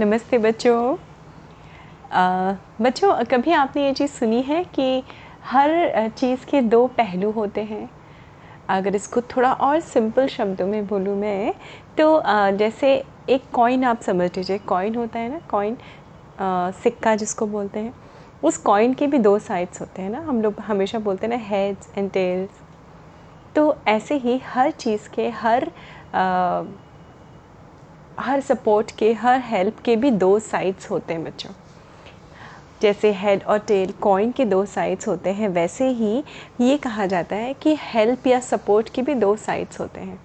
नमस्ते बच्चों। बच्चों कभी आपने ये चीज़ सुनी है कि हर चीज़ के दो पहलू होते हैं? अगर इसको थोड़ा और सिंपल शब्दों में बोलूँ मैं तो अ, जैसे एक कॉइन आप समझ लीजिए कॉइन होता है ना कॉइन सिक्का जिसको बोलते हैं उस कॉइन के भी दो साइड्स होते हैं ना हम लोग हमेशा बोलते हैं ना हेड्स एंड टेल्स तो ऐसे ही हर चीज़ के हर आ, हर सपोर्ट के, हर हेल्प के भी दो साइड्स होते हैं बच्चों। जैसे हेड और टेल कॉइन के दो साइड्स होते हैं, वैसे ही ये कहा जाता है कि हेल्प या सपोर्ट के भी दो साइड्स होते हैं।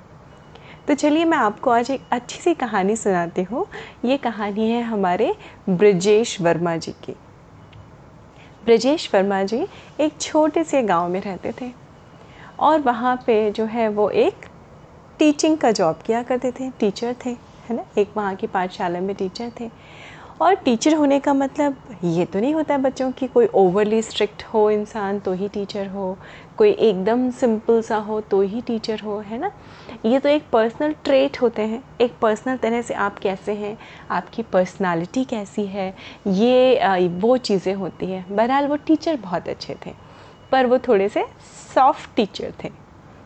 तो चलिए मैं आपको आज एक अच्छी सी कहानी सुनाती हूँ। ये कहानी है हमारे ब्रजेश वर्मा जी की। ब्रजेश वर्मा जी एक छोटे से गाँव में रहते थे और वहाँ पे जो है वो एक टीचिंग का जॉब किया करते थे टीचर थे। है ना? एक वहाँ की पाठशाला में टीचर थे। और टीचर होने का मतलब ये तो नहीं होता है बच्चों की कोई ओवरली स्ट्रिक्ट हो इंसान तो ही टीचर हो। कोई एकदम सिंपल सा हो तो ही टीचर हो, है ना? ये तो एक पर्सनल ट्रेट होते हैं। एक पर्सनल तरह से आप कैसे हैं? आपकी पर्सनालिटी कैसी है? ये वो चीज़ें होती हैं। बहरहाल वो टीचर बहुत अच्छे थे, पर वो थोड़े से सॉफ्ट टीचर थे।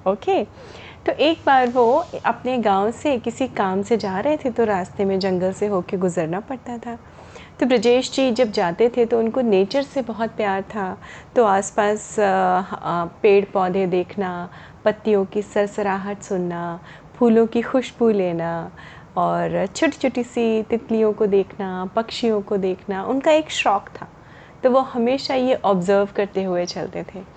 ओके तो एक बार वो अपने गाँव से किसी काम से जा रहे थे तो रास्ते में जंगल से होके गुज़रना पड़ता था। तो ब्रजेश जी जब जाते थे तो उनको नेचर से बहुत प्यार था। तो आसपास पेड़ पौधे देखना, पत्तियों की सरसराहट सुनना, फूलों की खुशबू लेना, और छोटी छोटी सी तितलियों को देखना, पक्षियों को देखना, उनका एक शौक़ था। तो वो हमेशा ये ऑब्ज़र्व करते हुए चलते थे।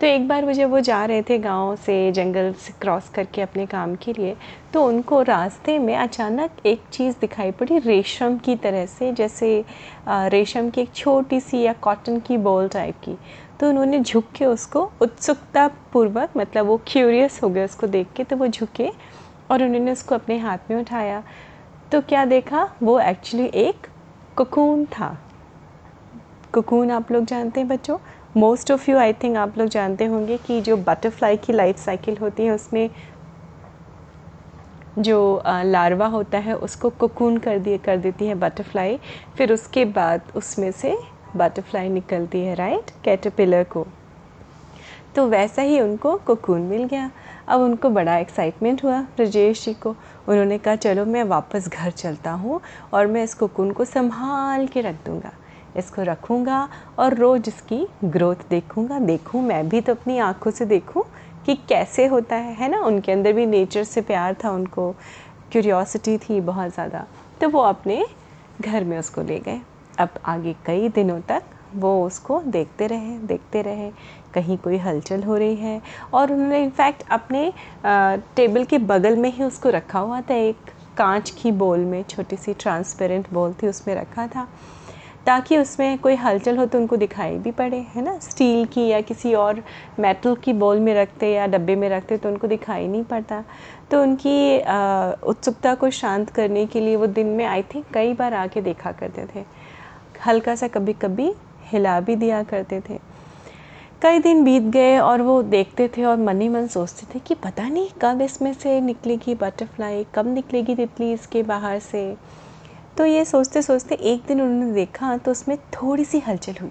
तो एक बार वो जब वो जा रहे थे गाँव से जंगल से क्रॉस करके अपने काम के लिए तो उनको रास्ते में अचानक एक चीज़ दिखाई पड़ी, रेशम की तरह से, जैसे रेशम की एक छोटी सी या कॉटन की बॉल टाइप की। तो उन्होंने झुक के उसको उत्सुकता पूर्वक मतलब वो क्यूरियस हो गए उसको देख के तो वो झुके और उन्होंने उसको अपने हाथ में उठाया। तो क्या देखा? वो एक्चुअली एक कोकून था। कोकून आप लोग जानते हैं बच्चों? Most of you I think आप लोग जानते होंगे कि जो बटरफ्लाई की लाइफ साइकिल होती है, उसमें जो लार्वा होता है, उसको कोकून कर दिए, कर देती है बटरफ्लाई फिर उसके बाद उसमें से बटरफ्लाई निकलती है राइट कैटरपिलर को। तो वैसा ही उनको कोकून मिल गया। अब उनको बड़ा एक्साइटमेंट हुआ, ब्रजेश जी को। उन्होंने कहा, चलो, मैं वापस घर चलता हूँ और मैं इस कोकून को संभाल के रख दूँगा। इसको रखूँगा और रोज़ इसकी ग्रोथ देखूँगा। देखूँ, मैं भी तो अपनी आँखों से देखूँ कि कैसे होता है है ना? उनके अंदर भी नेचर से प्यार था, उनको क्यूरियोसिटी थी बहुत ज़्यादा। तो वो अपने घर में उसको ले गए। अब आगे कई दिनों तक वो उसको देखते रहे देखते रहे। कहीं कोई हलचल हो रही है और उन्होंने इनफैक्ट अपने टेबल के बगल में ही उसको रखा हुआ था। एक कांच की बोल में, छोटी सी ट्रांसपेरेंट बोल थी, उसमें रखा था। ताकि उसमें कोई हलचल हो तो उनको दिखाई भी पड़े, है ना? स्टील की या किसी और मेटल की बॉल में रखते या डब्बे में रखते तो उनको दिखाई नहीं पड़ता। तो उनकी उत्सुकता को शांत करने के लिए वो दिन में आई थिंक कई बार आके देखा करते थे। हल्का सा कभी कभी हिला भी दिया करते थे। कई दिन बीत गए और वो देखते थे और मन ही मन सोचते थे कि पता नहीं कब इसमें से निकलेगी बटरफ्लाई कब निकलेगी तितली इसके बाहर से। तो ये सोचते सोचते एक दिन उन्होंने देखा तो उसमें थोड़ी सी हलचल हुई।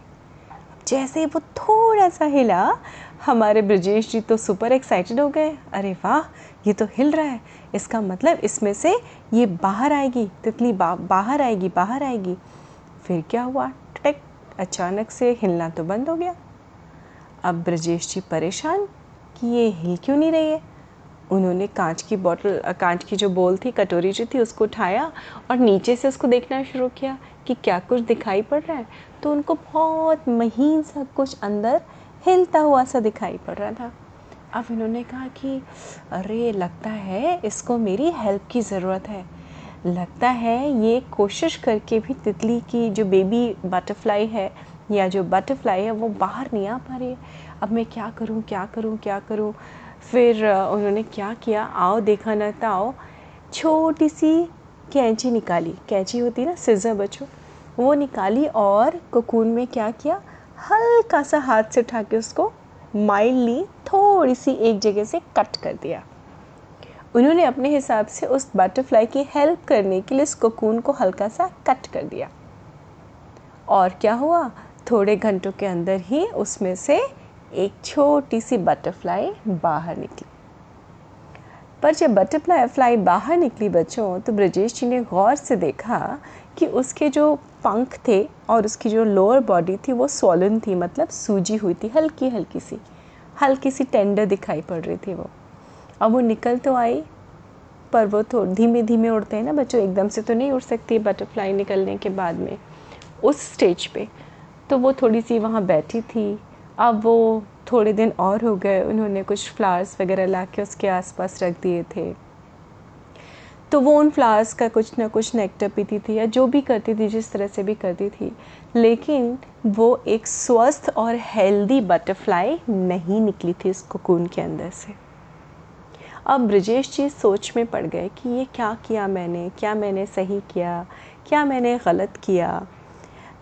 जैसे ही वो थोड़ा सा हिला हमारे ब्रजेश जी तो सुपर एक्साइटेड हो गए। अरे वाह ये तो हिल रहा है। इसका मतलब इसमें से ये बाहर आएगी तितली बा, बाहर आएगी बाहर आएगी। फिर क्या हुआ? टक अचानक से हिलना तो बंद हो गया। अब ब्रजेश जी परेशान कि ये हिल क्यों नहीं रही है? उन्होंने कांच की बॉटल कांच की जो बोल थी, कटोरी जो थी, उसको उठाया और नीचे से उसको देखना शुरू किया कि क्या कुछ दिखाई पड़ रहा है। तो उनको बहुत महीन सा कुछ अंदर हिलता हुआ सा दिखाई पड़ रहा था। अब इन्होंने कहा कि, अरे, लगता है इसको मेरी हेल्प की ज़रूरत है। लगता है ये कोशिश करके भी तितली की जो बेबी बटरफ्लाई है या जो बटरफ्लाई है, वो बाहर नहीं आ पा रही है। अब मैं क्या करूँ क्या करूँ क्या करूँ? फिर उन्होंने क्या किया? आओ, देखा न ताओ छोटी सी कैंची निकाली। कैंची होती ना, सिज़र बच्चों, वो निकाली और कोकून में क्या किया? हल्का सा हाथ से उठा के उसको माइल्डली थोड़ी सी एक जगह से कट कर दिया। उन्होंने अपने हिसाब से उस बटरफ्लाई की हेल्प करने के लिए उस कोकून को हल्का सा कट कर दिया। और क्या हुआ? थोड़े घंटों के अंदर ही उसमें से एक छोटी सी बटरफ्लाई बाहर निकली। पर जब बटरफ्लाई फ्लाई बाहर निकली बच्चों तो ब्रजेश जी ने गौर से देखा कि उसके जो पंख थे और उसकी जो लोअर बॉडी थी, वो सोलन थी मतलब सूजी हुई थी हल्की हल्की सी। हल्की सी टेंडर दिखाई पड़ रही थी वो। अब वो निकल तो आई, पर वो तो धीमे धीमे उड़ते हैं ना बच्चों, एकदम से तो नहीं उड़ सकती बटरफ्लाई निकलने के बाद में। उस स्टेज पे तो वो थोड़ी सी वहाँ बैठी थी अब वो थोड़े दिन और हो गए, उन्होंने कुछ फ्लावर्स वगैरह ला के उसके आसपास रख दिए थे। तो वो उन फ्लावर्स का कुछ ना कुछ नेक्टर पीती थी या जो भी करती थी, जिस तरह से भी करती थी। लेकिन वो एक स्वस्थ और हेल्दी बटरफ्लाई नहीं निकली थी उस कोकून के अंदर से। अब ब्रजेश जी सोच में पड़ गए कि ये क्या किया मैंने, क्या मैंने सही किया, क्या मैंने गलत किया।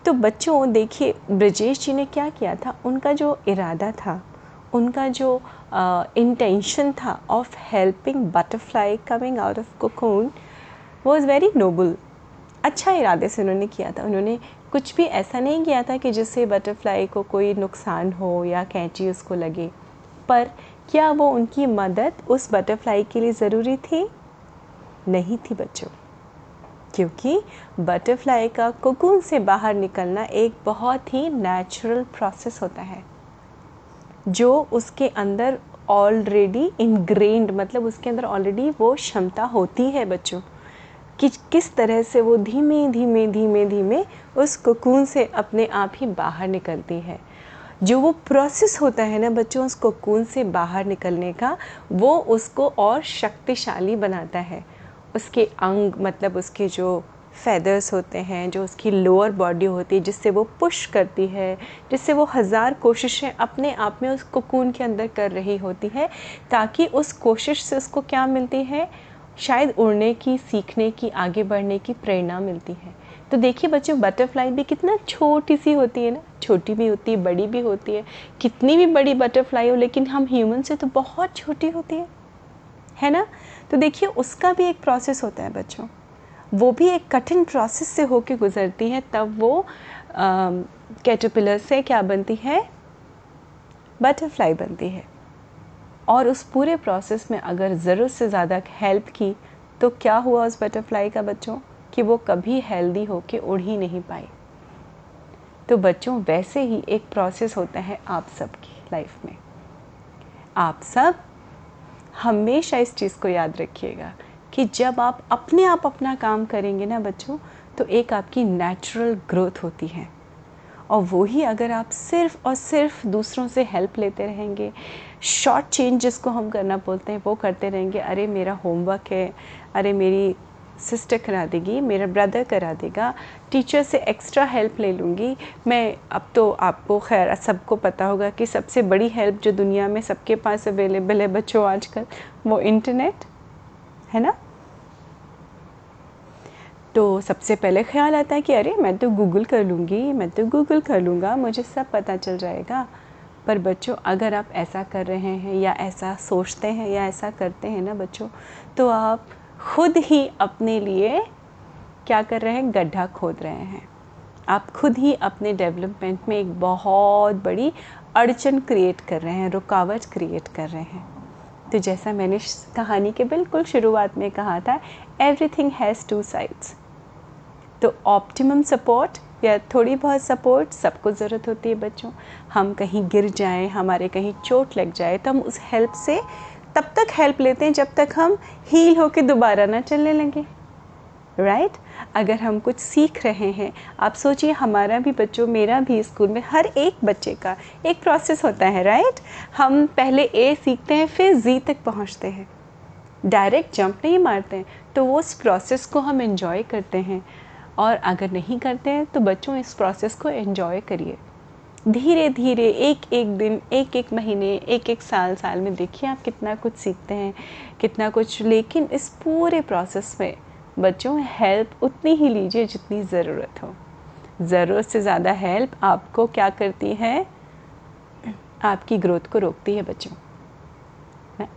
तो बच्चों, देखिए, ब्रजेश जी ने क्या किया था? उनका जो इरादा था, उनका जो इंटेंशन था of helping butterfly coming out of cocoon was very noble अच्छा इरादे से उन्होंने किया था। उन्होंने कुछ भी ऐसा नहीं किया था कि जिससे बटरफ्लाई को कोई नुकसान हो या कैंची उसको लगे। पर क्या वो उनकी मदद उस बटरफ्लाई के लिए ज़रूरी थी? नहीं थी बच्चों। क्योंकि बटरफ्लाई का कोकून से बाहर निकलना एक बहुत ही नेचुरल प्रोसेस होता है, जो उसके अंदर ऑलरेडी इनग्रेंड मतलब उसके अंदर ऑलरेडी वो क्षमता होती है बच्चों, कि किस तरह से वो धीमे धीमे धीमे धीमे उस कोकून से अपने आप ही बाहर निकलती है। जो वो प्रोसेस होता है ना बच्चों, उस कोकून से बाहर निकलने का, वो उसको और शक्तिशाली बनाता है। उसके अंग मतलब उसके जो फैदर्स होते हैं, जो उसकी लोअर बॉडी होती है, जिससे वो पुश करती है, जिससे वो हज़ार कोशिशें अपने आप में उस कोकून के अंदर कर रही होती है, ताकि उस कोशिश से उसको क्या मिलती है? शायद उड़ने की, सीखने की, आगे बढ़ने की प्रेरणा मिलती है। तो देखिए बच्चों बटरफ्लाई भी कितना छोटी सी होती है ना? छोटी भी होती है, बड़ी भी होती है। कितनी भी बड़ी बटरफ्लाई हो, लेकिन हम ह्यूमन से तो बहुत छोटी होती है। है ना? तो देखिए, उसका भी एक प्रोसेस होता है बच्चों। वो भी एक कठिन प्रोसेस से होके गुज़रती है, तब वो कैटरपिलर से क्या बनती है? बटरफ्लाई बनती है। और उस पूरे प्रोसेस में अगर ज़रूरत से ज़्यादा हेल्प की तो क्या हुआ उस बटरफ्लाई का बच्चों? कि वो कभी हेल्दी होके उड़ ही नहीं पाई। तो बच्चों, वैसे ही एक प्रोसेस होता है आप सबकी लाइफ में। आप सब हमेशा इस चीज़ को याद रखिएगा कि जब आप अपने आप अपना काम करेंगे ना बच्चों तो एक आपकी नेचुरल ग्रोथ होती है। और वही अगर आप सिर्फ़ और सिर्फ़ दूसरों से हेल्प लेते रहेंगे शॉर्ट चेंज जिसको हम करना बोलते हैं, वो करते रहेंगे, अरे मेरा होमवर्क है, अरे मेरी सिस्टर करा देगी, मेरा ब्रदर करा देगा टीचर से एक्स्ट्रा हेल्प ले लूँगी। मैं, अब तो आपको खैर, सबको पता होगा कि सबसे बड़ी हेल्प जो दुनिया में सबके पास अवेलेबल है बच्चों आजकल, वो इंटरनेट है ना? तो सबसे पहले ख्याल आता है कि अरे, मैं तो गूगल कर लूँगी, मैं तो गूगल कर लूँगा, मुझे सब पता चल जाएगा। पर बच्चों, अगर आप ऐसा कर रहे हैं या ऐसा सोचते हैं या ऐसा करते हैं ना बच्चों तो आप खुद ही अपने लिए क्या कर रहे हैं? गड्ढा खोद रहे हैं। आप खुद ही अपने डेवलपमेंट में एक बहुत बड़ी अड़चन क्रिएट कर रहे हैं, रुकावट क्रिएट कर रहे हैं। तो जैसा मैंने कहानी के बिल्कुल शुरुआत में कहा था एवरीथिंग हैज़ टू साइड्स तो ऑप्टिमम सपोर्ट या थोड़ी बहुत सपोर्ट सबको ज़रूरत होती है बच्चों। हम कहीं गिर जाएँ, हमारे कहीं चोट लग जाए तो हम उस हेल्प से तब तक हेल्प लेते हैं जब तक हम हील होके दोबारा ना चलने लगे राइट right? अगर हम कुछ सीख रहे हैं, आप सोचिए हमारा भी बच्चों, मेरा भी स्कूल में हर एक बच्चे का एक प्रोसेस होता है राइट right? हम पहले ए सीखते हैं, फिर जी तक पहुँचते हैं डायरेक्ट जंप नहीं मारते हैं तो वो उस प्रोसेस को हम इन्जॉय करते हैं और अगर नहीं करते हैं तो बच्चों, इस प्रोसेस को इन्जॉय करिए धीरे धीरे एक एक दिन एक एक महीने एक एक साल साल में देखिए आप कितना कुछ सीखते हैं, कितना कुछ, लेकिन इस पूरे प्रोसेस में बच्चों हेल्प उतनी ही लीजिए जितनी ज़रूरत हो। ज़रूरत से ज़्यादा हेल्प आपको क्या करती है? आपकी ग्रोथ को रोकती है बच्चों।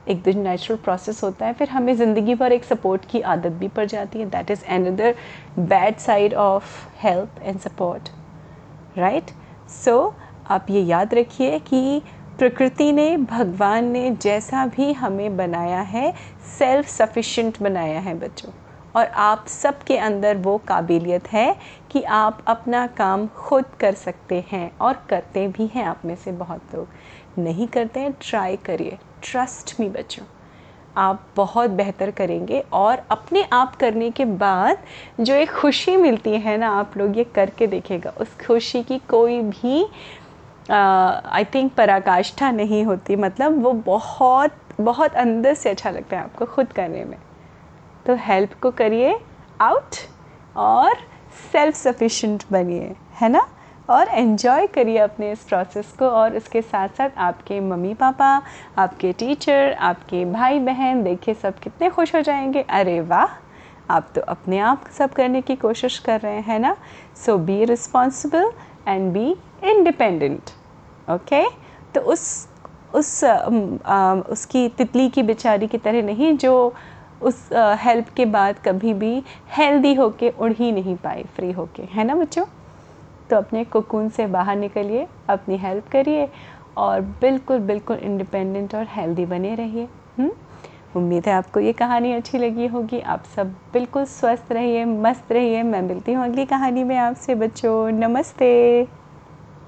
एक दिन नेचुरल प्रोसेस होता है, फिर हमें ज़िंदगी भर एक सपोर्ट की आदत भी पड़ जाती है। That is another bad side of help and support right so so, आप ये याद रखिए कि प्रकृति ने भगवान ने जैसा भी हमें बनाया है सेल्फ सफिशेंट बनाया है बच्चों। और आप सबके अंदर वो काबिलियत है कि आप अपना काम खुद कर सकते हैं और करते भी हैं आप में से बहुत लोग। नहीं करते हैं ट्राई करिए। ट्रस्ट मी बच्चों। आप बहुत बेहतर करेंगे और अपने आप करने के बाद जो एक खुशी मिलती है ना, आप लोग ये करके देखेगा उस खुशी की कोई भी आई थिंक पराकाष्ठा नहीं होती। मतलब वो बहुत बहुत अंदर से अच्छा लगता है आपको खुद करने में। तो हेल्प को करिए आउट और सेल्फ सफिशेंट बनिए, है ना? और एन्जॉय करिए अपने इस प्रोसेस को और उसके साथ साथ आपके मम्मी पापा आपके टीचर आपके भाई बहन देखिए सब कितने खुश हो जाएँगे। अरे वाह! आप तो अपने आप सब करने की कोशिश कर रहे हैं ना? So be responsible and be independent okay तो उस उस आ, उसकी तितली की बेचारी की तरह नहीं जो उस हेल्प के बाद कभी भी हेल्दी होके उड़ ही नहीं पाए फ्री होके है ना बच्चों? तो अपने कोकून से बाहर निकलिए, अपनी हेल्प करिए और बिल्कुल बिल्कुल इंडिपेंडेंट और हेल्दी बने रहिए। हम्म? उम्मीद है आपको ये कहानी अच्छी लगी होगी। आप सब बिल्कुल स्वस्थ रहिए, मस्त रहिए। मैं मिलती हूँ अगली कहानी में आपसे, बच्चों। नमस्ते।